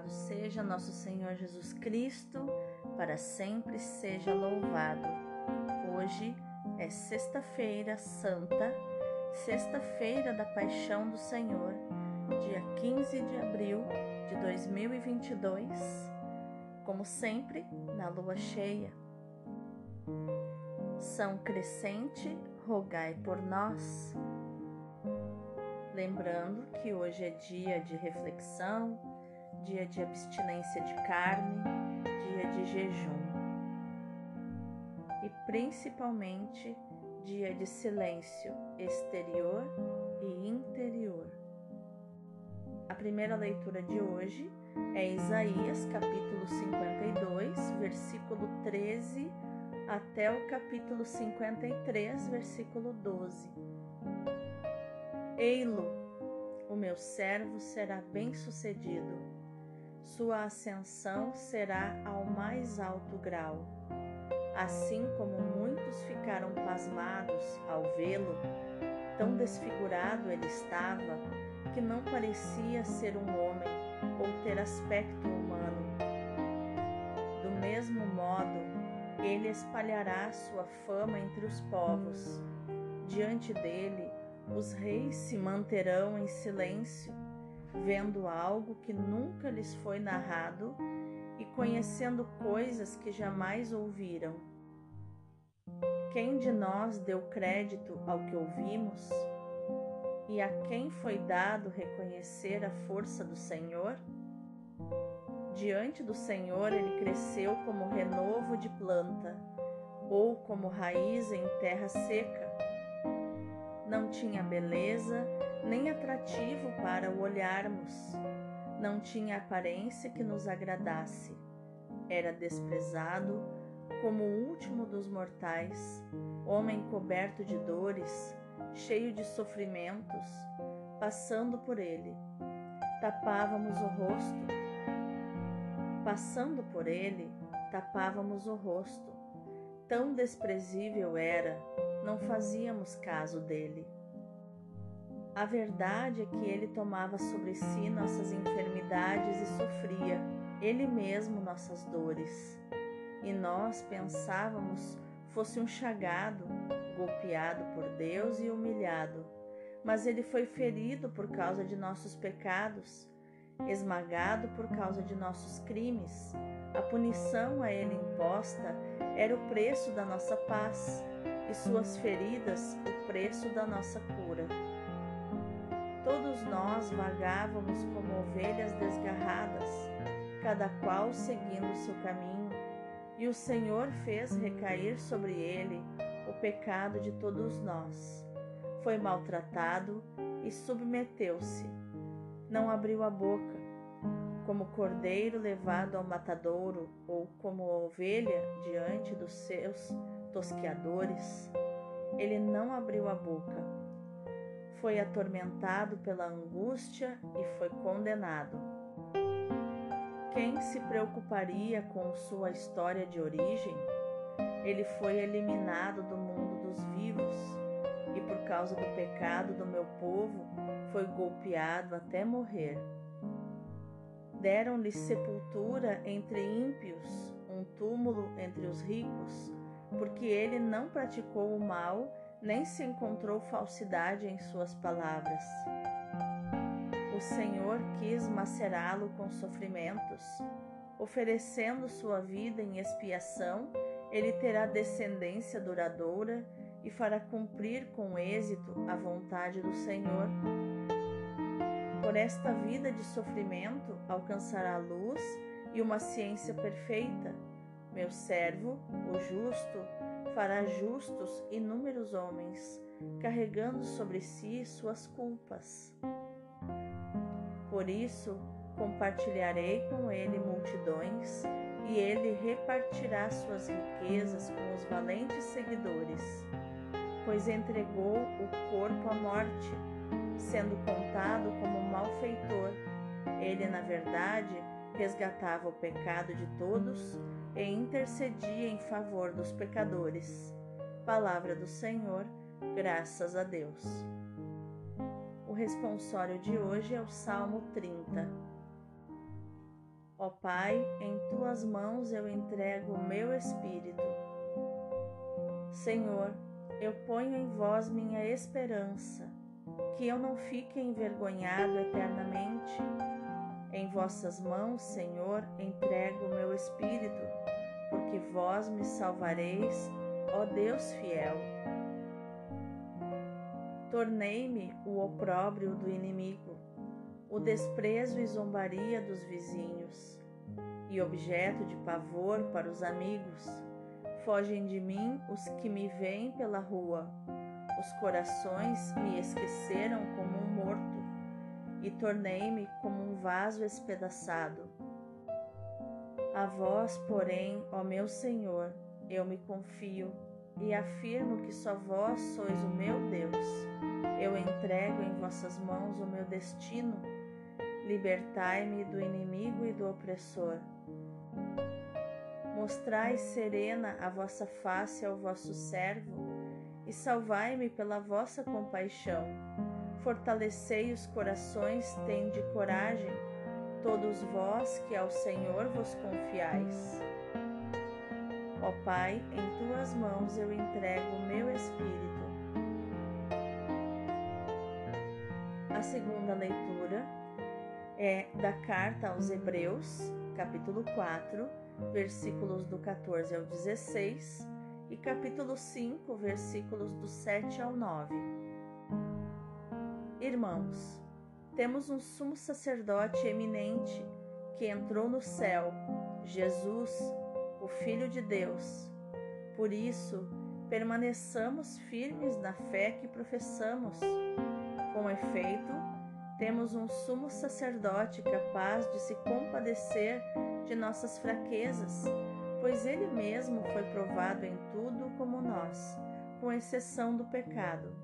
Louvado seja nosso Senhor Jesus Cristo, para sempre seja louvado. Hoje é Sexta-feira Santa, Sexta-feira da Paixão do Senhor, dia 15 de abril de 2022, como sempre, na lua cheia. São Crescente, rogai por nós. Lembrando que hoje é dia de reflexão, dia de abstinência de carne, dia de jejum e principalmente dia de silêncio exterior e interior. A primeira leitura de hoje é Isaías capítulo 52, versículo 13 até o capítulo 53, versículo 12. Ei-lo, o meu servo será bem-sucedido, sua ascensão será ao mais alto grau. Assim como muitos ficaram pasmados ao vê-lo, tão desfigurado ele estava que não parecia ser um homem ou ter aspecto humano. Do mesmo modo, ele espalhará sua fama entre os povos. Diante dele, os reis se manterão em silêncio, vendo algo que nunca lhes foi narrado e conhecendo coisas que jamais ouviram. Quem de nós deu crédito ao que ouvimos? E a quem foi dado reconhecer a força do Senhor? Diante do Senhor ele cresceu como renovo de planta, ou como raiz em terra seca não tinha beleza nem atrativo para o olharmos, não tinha aparência que nos agradasse. Era desprezado como o último dos mortais, homem coberto de dores, cheio de sofrimentos, passando por ele. Tapávamos o rosto. Passando por ele, tapávamos o rosto. Tão desprezível era não fazíamos caso dele. A verdade é que ele tomava sobre si nossas enfermidades e sofria, ele mesmo nossas dores. E nós pensávamos fosse um chagado, golpeado por Deus e humilhado. Mas ele foi ferido por causa de nossos pecados, esmagado por causa de nossos crimes. A punição a ele imposta era o preço da nossa paz e suas feridas o preço da nossa cura. Todos nós vagávamos como ovelhas desgarradas, cada qual seguindo seu caminho, e o Senhor fez recair sobre ele o pecado de todos nós. Foi maltratado e submeteu-se. Não abriu a boca, como cordeiro levado ao matadouro ou como ovelha diante dos seus tosqueadores, ele não abriu a boca. Foi atormentado pela angústia e foi condenado. Quem se preocuparia com sua história de origem? Ele foi eliminado do mundo dos vivos e, por causa do pecado do meu povo, foi golpeado até morrer. Deram-lhe sepultura entre ímpios, um túmulo entre os ricos porque ele não praticou o mal, nem se encontrou falsidade em suas palavras. O Senhor quis macerá-lo com sofrimentos, oferecendo sua vida em expiação, ele terá descendência duradoura e fará cumprir com êxito a vontade do Senhor. Por esta vida de sofrimento alcançará luz e uma ciência perfeita meu servo, o justo, fará justos inúmeros homens, carregando sobre si suas culpas. Por isso, compartilharei com ele multidões, e ele repartirá suas riquezas com os valentes seguidores, pois entregou o corpo à morte, sendo contado como malfeitor. Ele, na verdade, resgatava o pecado de todos e intercedia em favor dos pecadores. Palavra do Senhor, graças a Deus. O responsório de hoje é o Salmo 30. Ó Pai, em tuas mãos eu entrego o meu espírito. Senhor, eu ponho em vós minha esperança, que eu não fique envergonhado eternamente. Em vossas mãos, Senhor, entrego o meu espírito, porque vós me salvareis, ó Deus fiel. Tornei-me o opróbrio do inimigo o desprezo e zombaria dos vizinhos, e objeto de pavor para os amigos. Fogem de mim os que me veem pela rua. Os corações me esqueceram como um morto, e tornei-me como um vaso espedaçado. A vós, porém, ó meu Senhor, eu me confio e afirmo que só vós sois o meu Deus. Eu entrego em vossas mãos o meu destino Libertai-me do inimigo e do opressor. Mostrai serena a vossa face ao vosso servo e salvai-me pela vossa compaixão. Fortalecei os corações, tende coragem, todos vós que ao Senhor vos confiais. Ó Pai, em tuas mãos eu entrego o meu espírito. A segunda leitura é da carta aos Hebreus, capítulo 4, versículos do 14 ao 16 e capítulo 5, versículos do 7 ao 9. Irmãos, temos um sumo sacerdote eminente que entrou no céu, Jesus, o Filho de Deus. Por isso, permaneçamos firmes na fé que professamos. Com efeito, temos um sumo sacerdote capaz de se compadecer de nossas fraquezas, pois ele mesmo foi provado em tudo como nós, com exceção do pecado.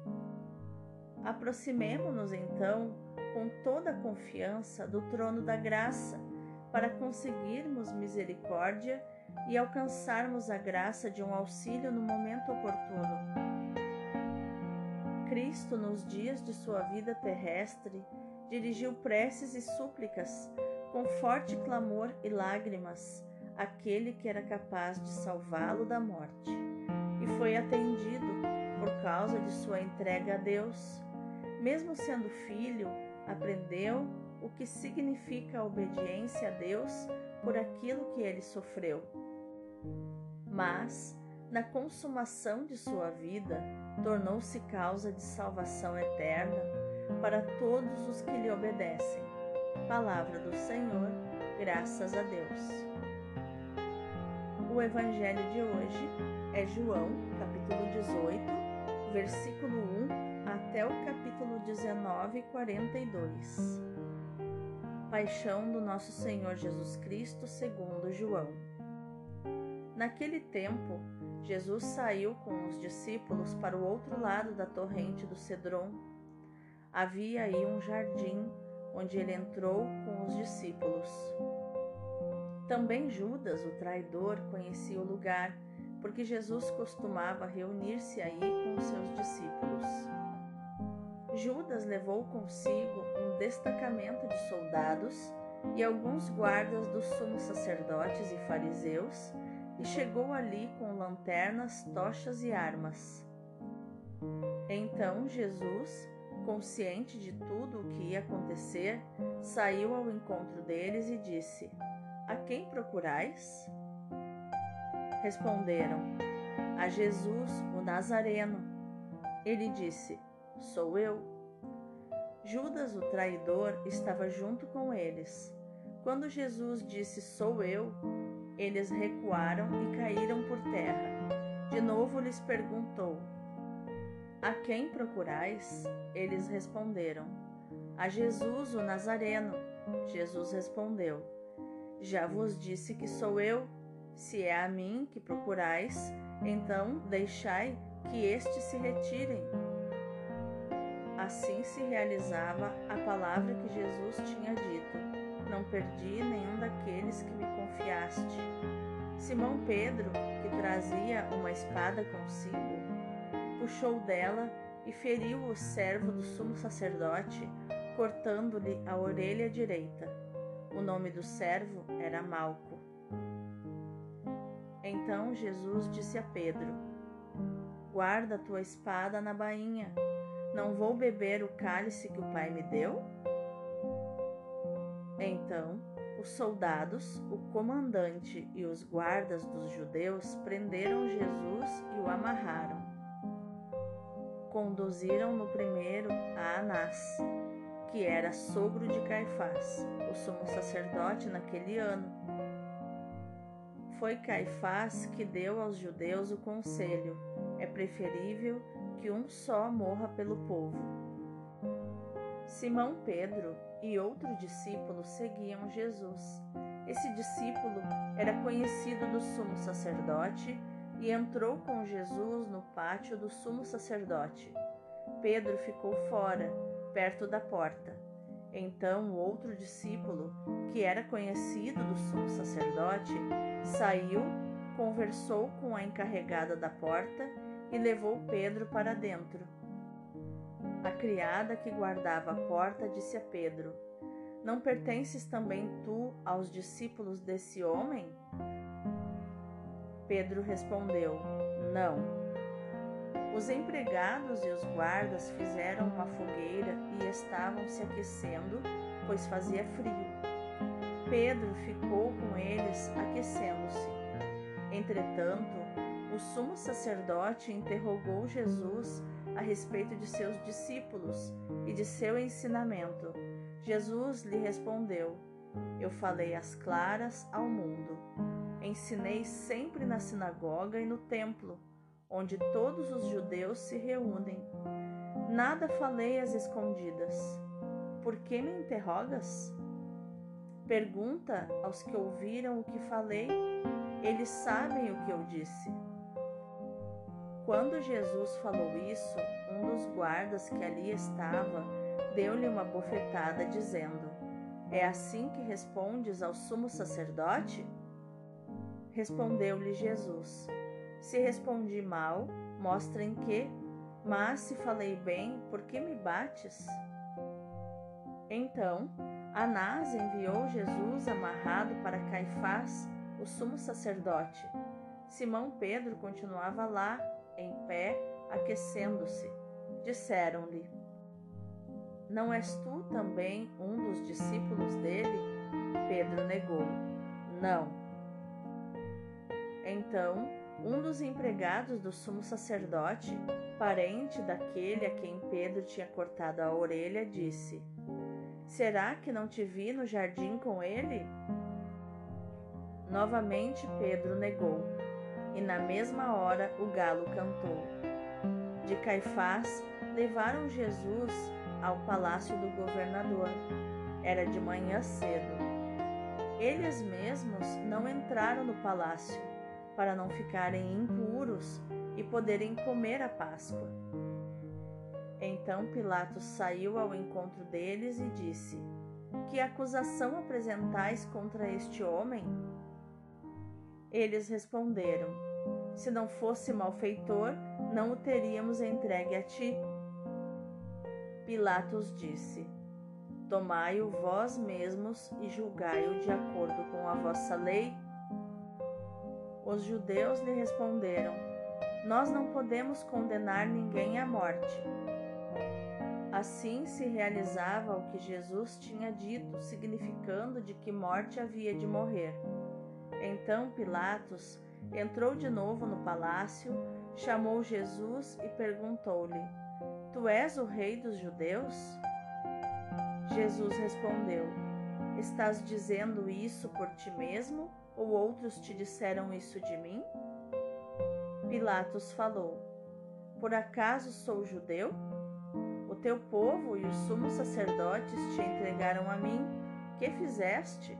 Aproximemo-nos então com toda a confiança do trono da graça, para conseguirmos misericórdia e alcançarmos a graça de um auxílio no momento oportuno. Cristo, nos dias de sua vida terrestre, dirigiu preces e súplicas, com forte clamor e lágrimas, àquele que era capaz de salvá-lo da morte, e foi atendido por causa de sua entrega a Deus. Mesmo sendo filho, aprendeu o que significa a obediência a Deus por aquilo que ele sofreu. Mas, na consumação de sua vida, tornou-se causa de salvação eterna para todos os que lhe obedecem. Palavra do Senhor, graças a Deus. O evangelho de hoje é João, capítulo 18, versículo 1 até o capítulo 19, 42. Paixão do nosso Senhor Jesus Cristo, segundo João. Naquele tempo, Jesus saiu com os discípulos para o outro lado da torrente do Cedron havia aí um jardim onde ele entrou com os discípulos. Também Judas, o traidor, conhecia o lugar, porque Jesus costumava reunir-se aí com os seus discípulos. Judas levou consigo um destacamento de soldados e alguns guardas dos sumos sacerdotes e fariseus e chegou ali com lanternas, tochas e armas. Então Jesus, consciente de tudo o que ia acontecer, saiu ao encontro deles e disse: A quem procurais? Responderam: A Jesus, o Nazareno. Ele disse: Sou eu. Judas, o traidor, estava junto com eles. Quando Jesus disse: Sou eu, eles recuaram e caíram por terra. De novo lhes perguntou: a quem procurais? Eles responderam: A Jesus, o Nazareno. Jesus respondeu: Já vos disse que sou eu. Se é a mim que procurais, então deixai que estes se retirem. Assim se realizava a palavra que Jesus tinha dito: Não perdi nenhum daqueles que me confiaste. Simão Pedro, que trazia uma espada consigo, puxou dela e feriu o servo do sumo sacerdote, cortando-lhe a orelha direita. O nome do servo era Malco. Então Jesus disse a Pedro: Guarda a tua espada na bainha. Não vou beber o cálice que o Pai me deu? Então os soldados, o comandante e os guardas dos judeus prenderam Jesus e o amarraram. Conduziram-no primeiro a Anás, que era sogro de Caifás, o sumo sacerdote naquele ano. Foi Caifás que deu aos judeus o conselho: é preferível que um só morra pelo povo. Simão Pedro e outro discípulo seguiam Jesus. Esse discípulo era conhecido do sumo sacerdote e entrou com Jesus no pátio do sumo sacerdote. Pedro ficou fora, perto da porta. Então o outro discípulo, que era conhecido do sumo sacerdote, saiu, conversou com a encarregada da porta e levou Pedro para dentro. A criada que guardava a porta disse a Pedro: Não pertences também tu aos discípulos desse homem? Pedro respondeu: Não. Os empregados e os guardas fizeram uma fogueira e estavam se aquecendo, pois fazia frio. Pedro ficou com eles aquecendo-se. Entretanto, o sumo sacerdote interrogou Jesus a respeito de seus discípulos e de seu ensinamento. Jesus lhe respondeu: Eu falei às claras ao mundo. Ensinei sempre na sinagoga e no templo, onde todos os judeus se reúnem. Nada falei às escondidas. Por que me interrogas? Pergunta aos que ouviram o que falei, eles sabem o que eu disse. Quando Jesus falou isso, um dos guardas que ali estava deu-lhe uma bofetada, dizendo: É assim que respondes ao sumo sacerdote? Respondeu-lhe Jesus: Se respondi mal, mostra em que, mas se falei bem, por que me bates? Então, Anás enviou Jesus amarrado para Caifás, o sumo sacerdote. Simão Pedro continuava lá em pé, aquecendo-se. Disseram-lhe: Não és tu também um dos discípulos dele? Pedro negou: Não. Então, um dos empregados do sumo sacerdote, parente daquele a quem Pedro tinha cortado a orelha, disse: Será que não te vi no jardim com ele? Novamente Pedro negou e na mesma hora o galo cantou. De Caifás levaram Jesus ao palácio do governador. Era de manhã cedo. Eles mesmos não entraram no palácio para não ficarem impuros e poderem comer a Páscoa. Então Pilatos saiu ao encontro deles e disse: Que acusação apresentais contra este homem? Eles responderam: Se não fosse malfeitor, não o teríamos entregue a ti. Pilatos disse: Tomai-o vós mesmos e julgai-o de acordo com a vossa lei. Os judeus lhe responderam: Nós não podemos condenar ninguém à morte. Assim se realizava o que Jesus tinha dito, significando de que morte havia de morrer. Então Pilatos entrou de novo no palácio, chamou Jesus e perguntou-lhe: Tu és o rei dos judeus? Jesus respondeu: Estás dizendo isso por ti mesmo ou outros te disseram isso de mim? Pilatos falou: Por acaso sou judeu? O teu povo e os sumos sacerdotes te entregaram a mim. Que fizeste?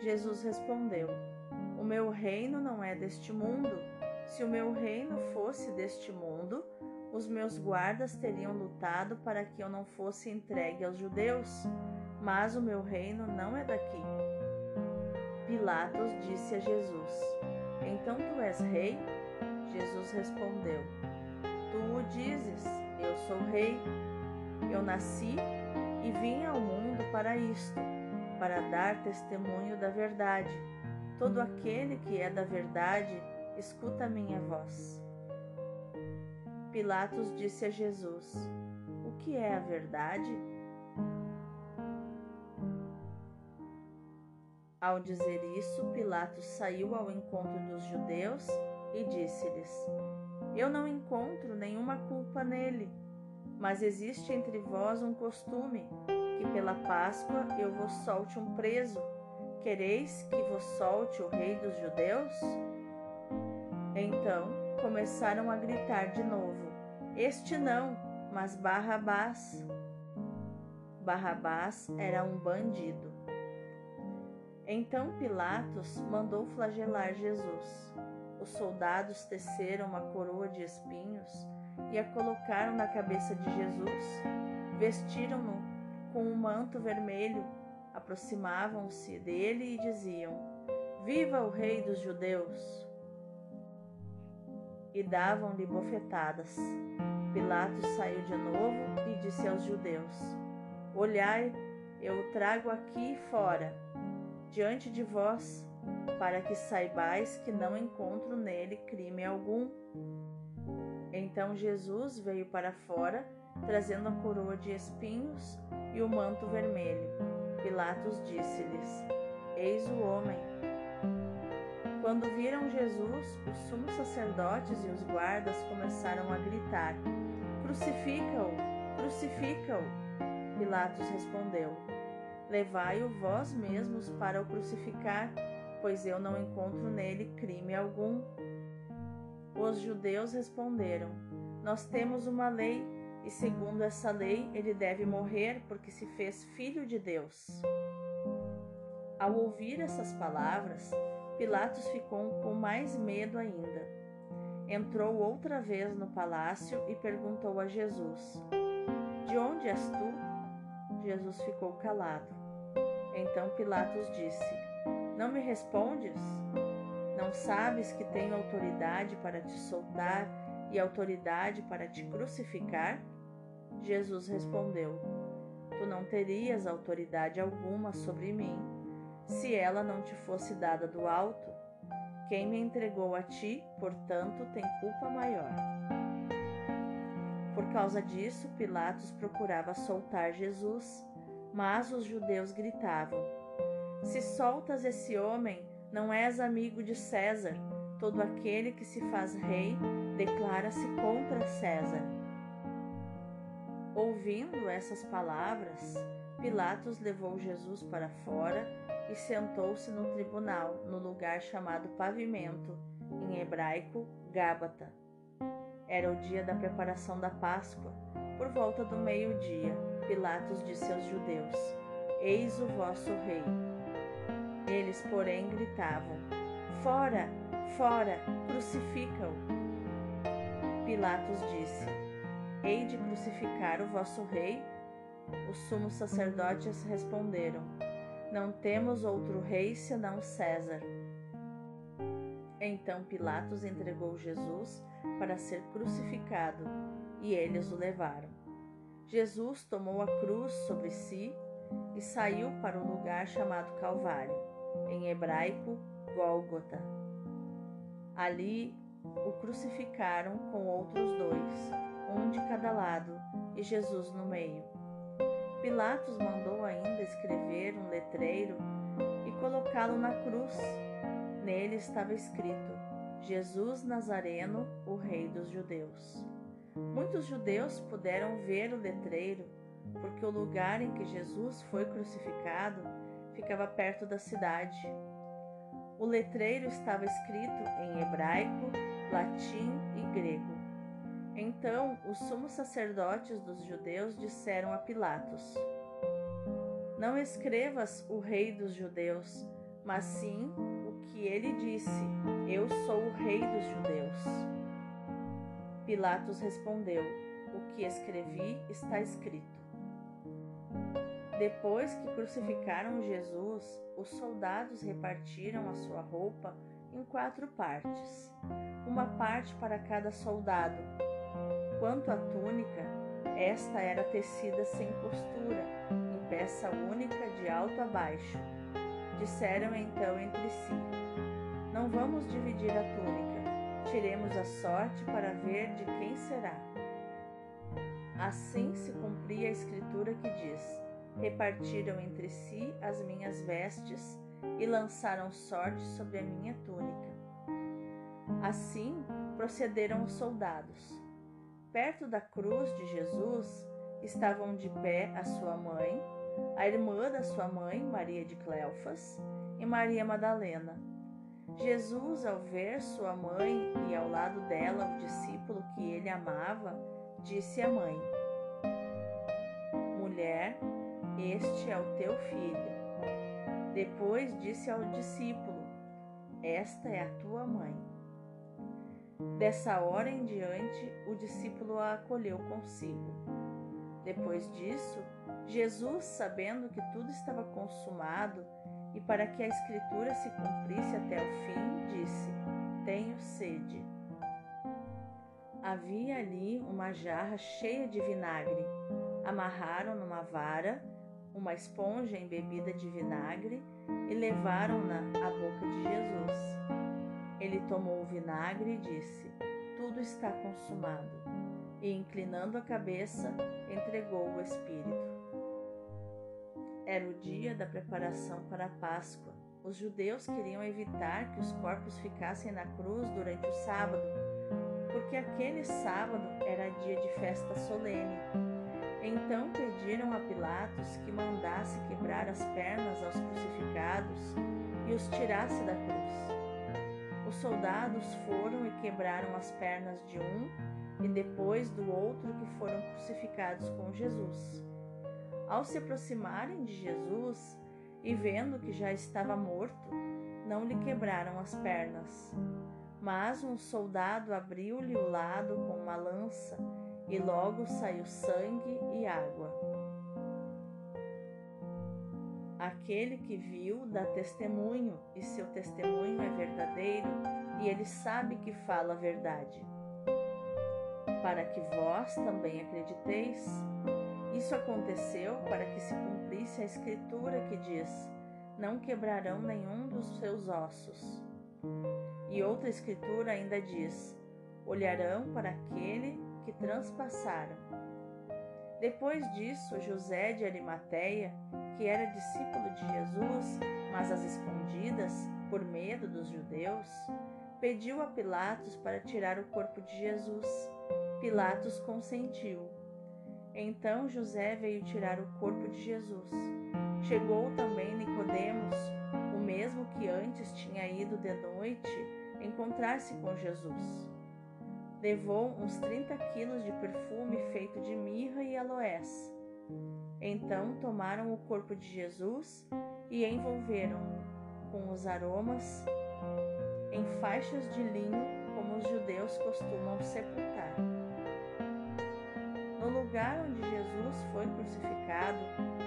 Jesus respondeu: O meu reino não é deste mundo. Se o meu reino fosse deste mundo, os meus guardas teriam lutado para que eu não fosse entregue aos judeus, mas o meu reino não é daqui. Pilatos disse a Jesus: Então tu és rei? Jesus respondeu: Tu o dizes, eu sou rei. Eu nasci e vim ao mundo para isto para dar testemunho da verdade. Todo aquele que é da verdade, escuta a minha voz. Pilatos disse a Jesus: O que é a verdade? Ao dizer isso, Pilatos saiu ao encontro dos judeus e disse-lhes: Eu não encontro nenhuma culpa nele, mas existe entre vós um costume que pela Páscoa eu vos solte um preso. Quereis que vos solte o rei dos judeus? Então começaram a gritar de novo: Este não, mas Barrabás. Barrabás era um bandido. Então Pilatos mandou flagelar Jesus. Os soldados teceram uma coroa de espinhos e a colocaram na cabeça de Jesus. Vestiram-no com um manto vermelho, aproximavam-se dele e diziam: Viva o Rei dos Judeus! E davam-lhe bofetadas. Pilatos saiu de novo e disse aos judeus: Olhai, eu o trago aqui fora diante de vós, para que saibais que não encontro nele crime algum. Então Jesus veio para fora, trazendo a coroa de espinhos e o manto vermelho. Pilatos disse-lhes: Eis o homem. Quando viram Jesus, os sumos sacerdotes e os guardas começaram a gritar: Crucifica-o! Crucifica-o! Pilatos respondeu: Levai-o vós mesmos para o crucificar, pois eu não encontro nele crime algum. Os judeus responderam: Nós temos uma lei, e segundo essa lei ele deve morrer porque se fez filho de Deus. Ao ouvir essas palavras, Pilatos ficou com mais medo ainda. Entrou outra vez no palácio e perguntou a Jesus: De onde és tu? Jesus ficou calado. Então Pilatos disse: Não me respondes? Não sabes que tenho autoridade para te soltar e autoridade para te crucificar? Jesus respondeu: Tu não terias autoridade alguma sobre mim, se ela não te fosse dada do alto. Quem me entregou a ti, portanto, tem culpa maior. Por causa disso, Pilatos procurava soltar Jesus mas os judeus gritavam: Se soltas esse homem, não és amigo de César. Todo aquele que se faz rei declara-se contra César. Ouvindo essas palavras, Pilatos levou Jesus para fora e sentou-se no tribunal, no lugar chamado Pavimento, em hebraico, Gábata. Era o dia da preparação da Páscoa, por volta do meio-dia. Pilatos disse aos judeus: Eis o vosso rei. Eles, porém, gritavam: Fora, fora, crucifica-o. Pilatos disse: Hei de crucificar o vosso rei? Os sumos sacerdotes responderam: Não temos outro rei senão César. Então Pilatos entregou Jesus para ser crucificado, e eles o levaram. Jesus tomou a cruz sobre si e saiu para um lugar chamado Calvário, em hebraico, Gólgota. Ali o crucificaram com outros dois, um de cada lado, e Jesus no meio. Pilatos mandou ainda escrever um letreiro e colocá-lo na cruz. Nele estava escrito: Jesus Nazareno, o Rei dos Judeus. Muitos judeus puderam ver o letreiro, porque o lugar em que Jesus foi crucificado ficava perto da cidade. O letreiro estava escrito em hebraico, latim e grego. Então os sumos sacerdotes dos judeus disseram a Pilatos: Não escrevas o rei dos judeus, mas sim o que ele disse: Eu sou o rei dos judeus. Pilatos respondeu: O que escrevi está escrito. Depois que crucificaram Jesus, os soldados repartiram a sua roupa em quatro partes, uma parte para cada soldado. Quanto à túnica, esta era tecida sem costura, peça única de alto a baixo. Disseram então entre si: Não vamos dividir a túnica, tiremos a sorte para ver de quem será. Assim se cumpria a escritura que diz: Repartiram entre si as minhas vestes e lançaram sorte sobre a minha túnica. Assim procederam os soldados. Perto da cruz de Jesus estavam de pé a sua mãe, a irmã da sua mãe, Maria de Cleofas, e Maria Madalena. Jesus, ao ver sua mãe e ao lado dela o discípulo que ele amava, disse à mãe: Mulher, este é o teu filho. Depois disse ao discípulo: Esta é a tua mãe. Dessa hora em diante, o discípulo a acolheu consigo. Depois disso, Jesus, sabendo que tudo estava consumado e para que a Escritura se cumprisse até o fim, disse: Tenho sede. Havia ali uma jarra cheia de vinagre. Amarraram numa vara uma esponja embebida de vinagre e levaram-na à boca de Jesus. Ele tomou o vinagre e disse: Tudo está consumado. E, inclinando a cabeça, entregou o Espírito. Era o dia da preparação para a Páscoa. Os judeus queriam evitar que os corpos ficassem na cruz durante o sábado, porque aquele sábado era dia de festa solene. Então pediram a Pilatos que mandasse quebrar as pernas aos crucificados e os tirasse da cruz. Os soldados foram e quebraram as pernas de um e depois do outro que foram crucificados com Jesus. Ao se aproximarem de Jesus e vendo que já estava morto, não lhe quebraram as pernas. Mas um soldado abriu-lhe o lado com uma lança e logo saiu sangue e água. Aquele que viu dá testemunho, e seu testemunho é verdadeiro, e ele sabe que fala a verdade. Para que vós também acrediteis, isso aconteceu para que se cumprisse a escritura que diz: Não quebrarão nenhum dos seus ossos. E outra escritura ainda diz: Olharão para aquele que transpassaram. Depois disso, José de Arimateia, que era discípulo de Jesus, mas às escondidas, por medo dos judeus, pediu a Pilatos para tirar o corpo de Jesus. Pilatos consentiu. Então José veio tirar o corpo de Jesus. Chegou também Nicodemos, o mesmo que antes tinha ido de noite encontrar-se com Jesus. Levou uns 30 quilos de perfume feito de mirra e aloés. Então tomaram o corpo de Jesus e envolveram-no com os aromas em faixas de linho, como os judeus costumam sepultar. No lugar onde Jesus foi crucificado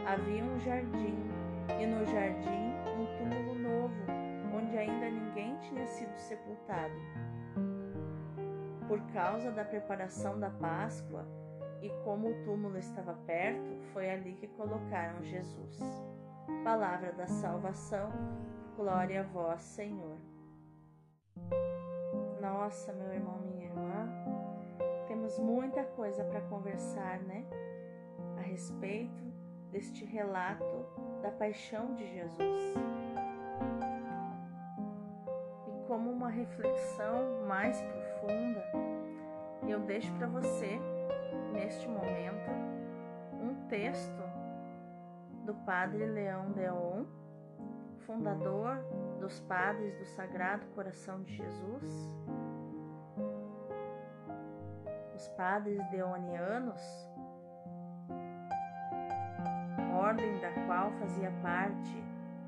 havia um jardim, e no jardim um túmulo novo, onde ainda ninguém tinha sido sepultado. Por causa da preparação da Páscoa e como o túmulo estava perto, foi ali que colocaram Jesus. Palavra da salvação, glória a vós, Senhor. Nossa, meu irmão, minha irmã, temos muita coisa para conversar, né? A respeito deste relato da paixão de Jesus. E como uma reflexão mais profunda, eu deixo para você, neste momento, um texto do Padre Leão Deon, fundador dos Padres do Sagrado Coração de Jesus, os Padres Deonianos, ordem da qual fazia parte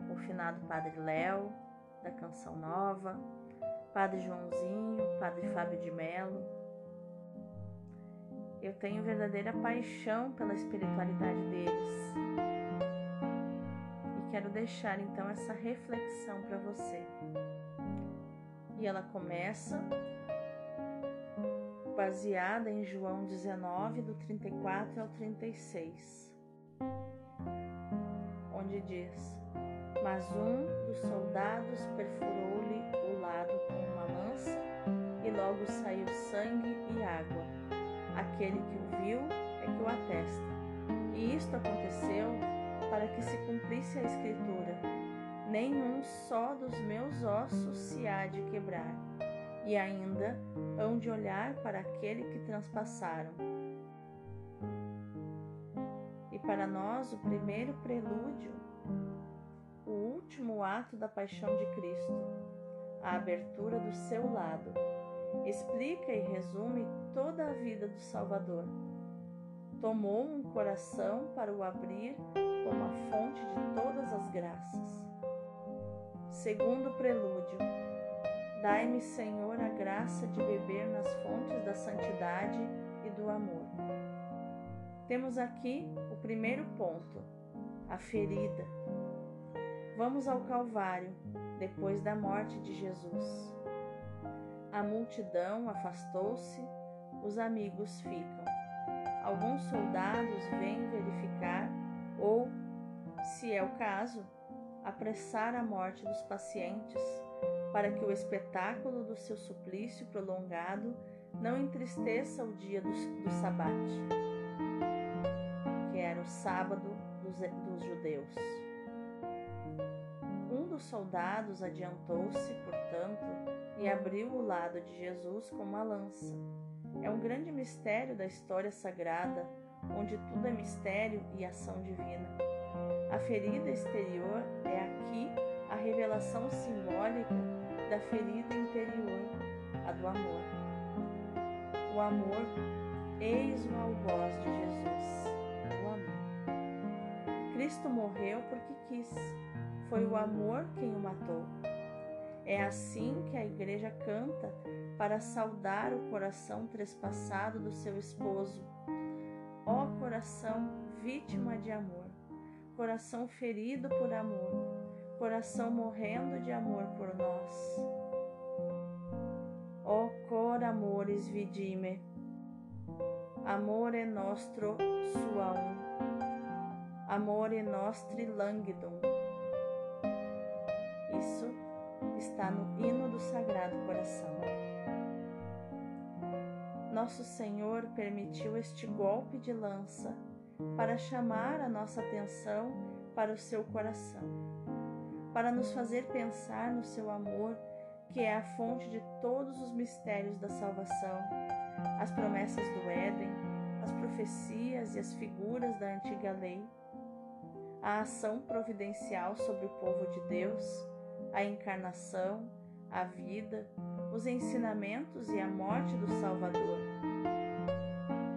o finado Padre Léo, da Canção Nova, Padre Joãozinho, Padre Fábio de Melo. Eu tenho verdadeira paixão pela espiritualidade deles. E quero deixar então essa reflexão para você. E ela começa baseada em João 19, do 34 ao 36. onde diz: Mas um dos soldados perfurou-lhe o lado com uma lança e logo saiu sangue e água. Aquele que o viu é que o atesta. E isto aconteceu para que se cumprisse a Escritura: Nenhum só dos meus ossos se há de quebrar. E ainda hão de olhar para aquele que transpassaram. E para nós, o primeiro prelúdio, o último ato da paixão de Cristo, a abertura do seu lado, explica e resume toda a vida do Salvador tomou um coração para o abrir como a fonte de todas as graças. Segundo prelúdio, dai-me, Senhor, a graça de beber nas fontes da santidade e do amor. Temos aqui o primeiro ponto, a ferida. Vamos ao Calvário, depois da morte de Jesus. A multidão afastou-se, os amigos ficam alguns soldados vêm verificar ou, se é o caso, apressar a morte dos pacientes para que o espetáculo do seu suplício prolongado não entristeça o dia do, do sabate, que era o sábado dos, dos judeus. Dos soldados adiantou-se, portanto, e abriu o lado de Jesus com uma lança é um grande mistério da história sagrada, onde tudo é mistério e ação divina. A ferida exterior é aqui a revelação simbólica da ferida interior, a do amor. O amor, eis o algoz de Jesus, o amor. Cristo morreu porque quis, foi o amor quem o matou. É assim que a igreja canta para saudar o coração trespassado do seu esposo. Ó coração vítima de amor, coração ferido por amor, coração morrendo de amor por nós. Ó cor amores vidime, amore nostro suam, amore nostri languidum. Está no hino do Sagrado Coração. Nosso Senhor permitiu este golpe de lança para chamar a nossa atenção para o seu coração, para nos fazer pensar no seu amor, que é a fonte de todos os mistérios da salvação, as promessas do Éden, as profecias e as figuras da antiga lei, a ação providencial sobre o povo de Deus a encarnação, a vida, os ensinamentos e a morte do Salvador.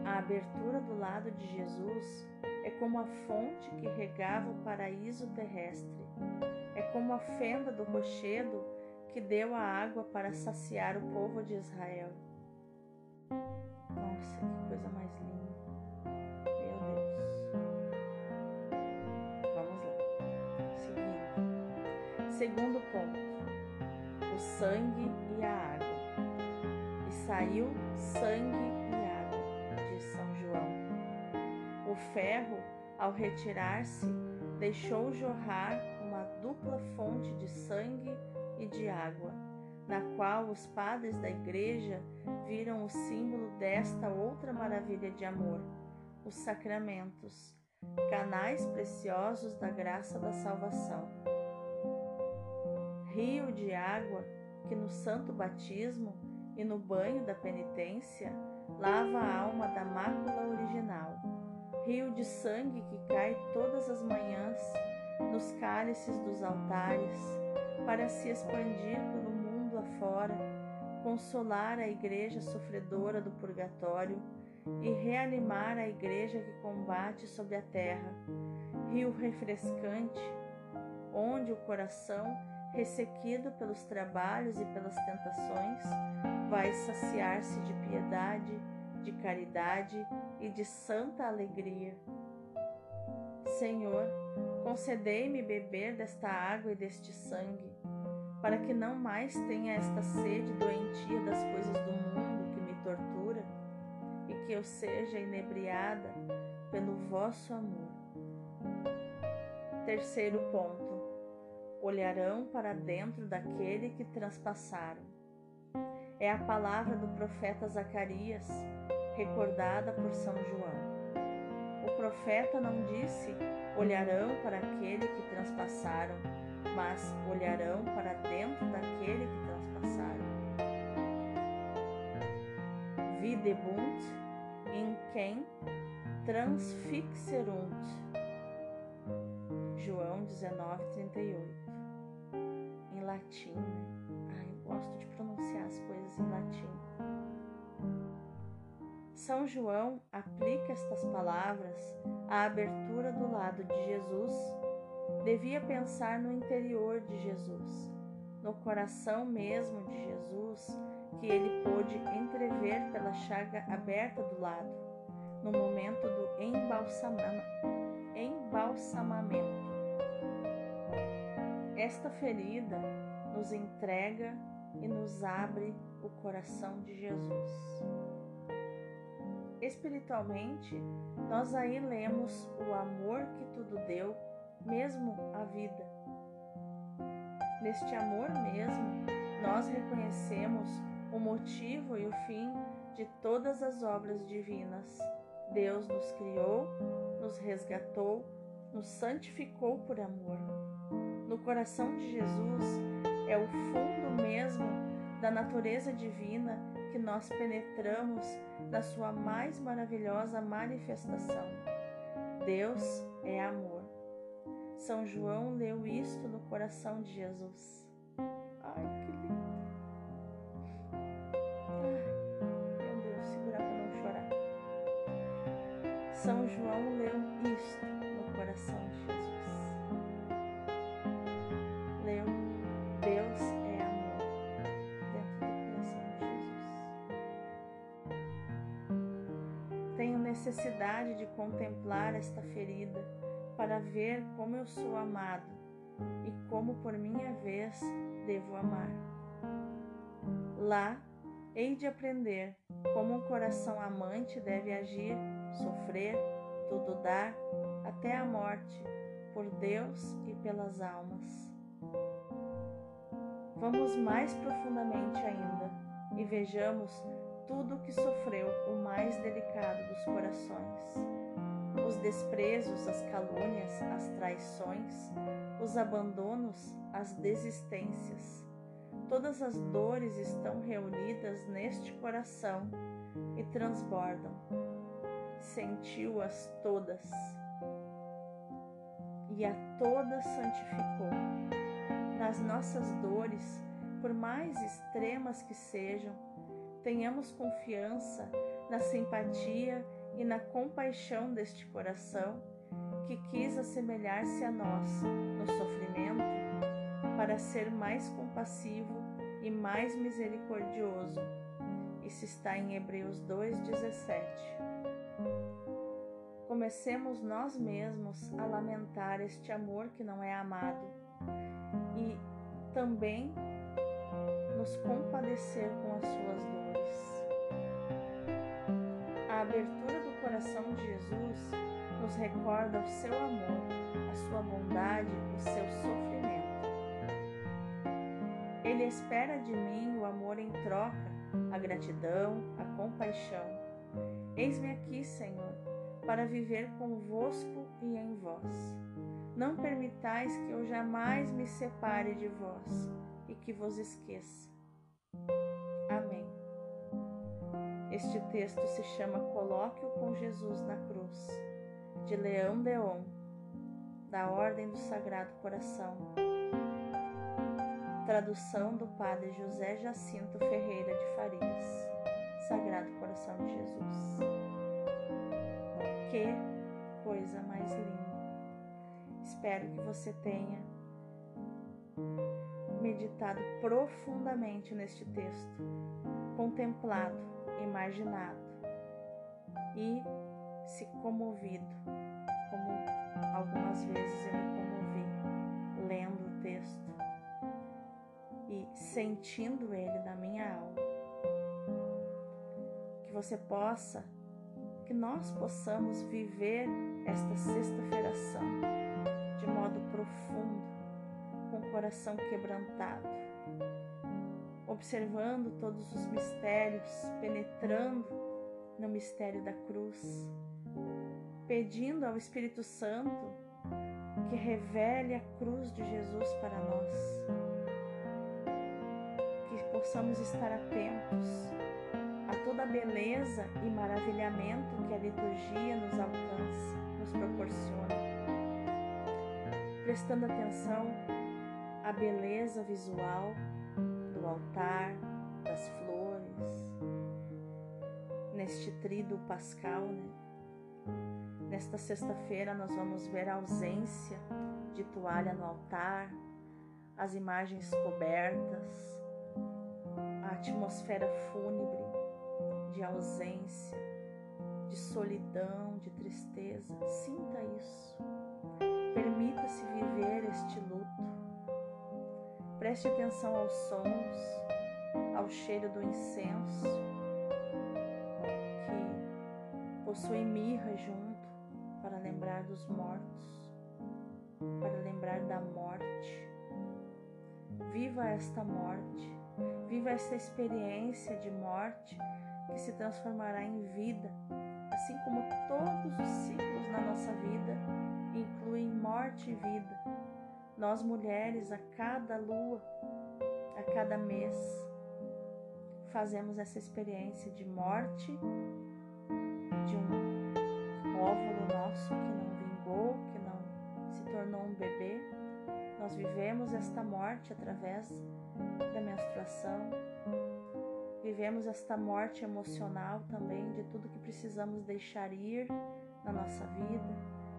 A abertura do lado de Jesus é como a fonte que regava o paraíso terrestre, é como a fenda do rochedo que deu a água para saciar o povo de Israel. Nossa, que coisa mais linda! Segundo ponto: o sangue e a água. E saiu sangue e água, diz São João. O ferro, ao retirar-se, deixou jorrar uma dupla fonte de sangue e de água, na qual os padres da igreja viram o símbolo desta outra maravilha de amor, os sacramentos, canais preciosos da graça da salvação. Rio de água que no santo batismo e no banho da penitência lava a alma da mácula original. Rio de sangue que cai todas as manhãs nos cálices dos altares para se expandir pelo mundo afora, consolar a igreja sofredora do purgatório e reanimar a igreja que combate sobre a terra. Rio refrescante, onde o coração ressequido pelos trabalhos e pelas tentações, vai saciar-se de piedade, de caridade e de santa alegria. Senhor, concedei-me beber desta água e deste sangue, para que não mais tenha esta sede doentia das coisas do mundo que me tortura, e que eu seja inebriada pelo vosso amor. Terceiro ponto: olharão para dentro daquele que transpassaram. É a palavra do profeta Zacarias, recordada por São João. O profeta não disse: olharão para aquele que transpassaram, mas olharão para dentro daquele que transpassaram. Videbunt in quem transfixerunt. João 19, 38. Latim, né? Ai, eu gosto de pronunciar as coisas em latim. São João aplica estas palavras à abertura do lado de Jesus. Devia pensar no interior de Jesus, no coração mesmo de Jesus, que ele pôde entrever pela chaga aberta do lado, no momento do embalsamamento. Esta ferida nos entrega e nos abre o coração de Jesus. Espiritualmente, nós aí lemos o amor que tudo deu, mesmo a vida. Neste amor mesmo, nós reconhecemos o motivo e o fim de todas as obras divinas. Deus nos criou, nos resgatou, nos santificou por amor. No coração de Jesus é o fundo mesmo da natureza divina que nós penetramos na sua mais maravilhosa manifestação. Deus é amor. São João leu isto no coração de Jesus. De contemplar esta ferida para ver como eu sou amado e como por minha vez devo amar. Lá hei de aprender como um coração amante deve agir, sofrer, tudo dar, até a morte, por Deus e pelas almas. Vamos mais profundamente ainda e vejamos tudo o que sofreu o mais delicado dos corações os desprezos, as calúnias, as traições, os abandonos, as desistências. Todas as dores estão reunidas neste coração e transbordam. Sentiu-as todas e a todas santificou. Nas nossas dores, por mais extremas que sejam, tenhamos confiança na simpatia e na compaixão deste coração que quis assemelhar-se a nós no sofrimento para ser mais compassivo e mais misericordioso. Isso está em Hebreus 2,17. Comecemos nós mesmos a lamentar este amor que não é amado e também nos compadecer com as suas dores. A abertura coração de Jesus nos recorda o seu amor, a sua bondade, o seu sofrimento. Ele espera de mim o amor em troca, a gratidão, a compaixão. Eis-me aqui, Senhor, para viver convosco e em vós. Não permitais que eu jamais me separe de vós e que vos esqueça. Amém. Este texto se chama Colóquio com Jesus na Cruz, de Leão Deon, da Ordem do Sagrado Coração. Tradução do Padre José Jacinto Ferreira de Farias, Sagrado Coração de Jesus. Que coisa mais linda! Espero que você tenha meditado profundamente neste texto, contemplado imaginado e se comovido, como algumas vezes eu me comovi lendo o texto e sentindo ele na minha alma. Que você possa que nós possamos viver esta Sexta-feira Santa de modo profundo, com o coração quebrantado, observando todos os mistérios, penetrando no mistério da cruz, pedindo ao Espírito Santo que revele a cruz de Jesus para nós, que possamos estar atentos a toda a beleza e maravilhamento que a liturgia nos alcança, nos proporciona, prestando atenção à beleza visual do altar, das flores, neste trido pascal, né? Nesta sexta-feira nós vamos ver a ausência de toalha no altar, as imagens cobertas, a atmosfera fúnebre de ausência, de solidão, de tristeza. Sinta isso. Permita-se viver este luto. Preste atenção aos sons, ao cheiro do incenso que possui mirra junto para lembrar dos mortos, para lembrar da morte. Viva esta morte, viva esta experiência de morte que se transformará em vida, assim como todos os ciclos na nossa vida incluem morte e vida. Nós mulheres, a cada lua, a cada mês, fazemos essa experiência de morte de um óvulo nosso que não vingou, que não se tornou um bebê. Nós vivemos esta morte através da menstruação, Vivemos esta morte emocional também de tudo que precisamos deixar ir na nossa vida,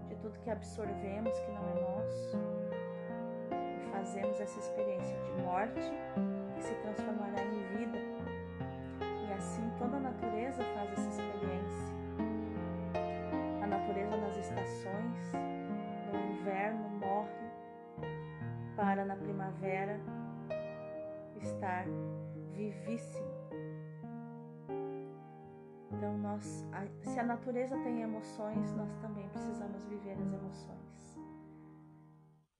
de tudo que absorvemos que não é nosso. Fazemos essa experiência de morte que se transformará em vida. E assim toda a natureza faz essa experiência. A natureza nas estações, no inverno morre para na primavera estar vivíssima. Então, nós, se a natureza tem emoções, nós também precisamos viver as emoções.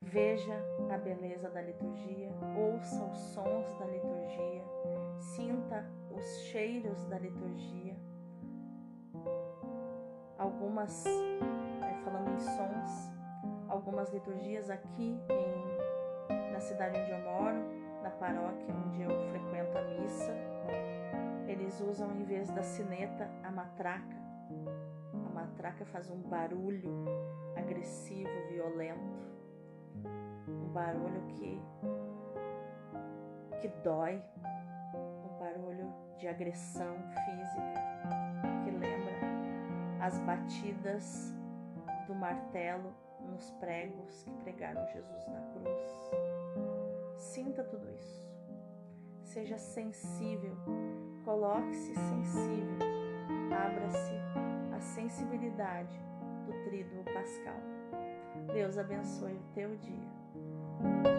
Veja a beleza da liturgia, ouça os sons da liturgia, sinta os cheiros da liturgia. Algumas, falando em sons, algumas liturgias aqui em, na cidade onde eu moro, na paróquia onde eu frequento a missa, eles usam em vez da sineta a matraca. A matraca faz um barulho agressivo, violento, um barulho que que dói, um barulho de agressão física que lembra as batidas do martelo nos pregos que pregaram Jesus na cruz. Sinta tudo isso. Seja sensível Coloque-se sensível, abra-se à sensibilidade do tríduo pascal. Deus abençoe o teu dia.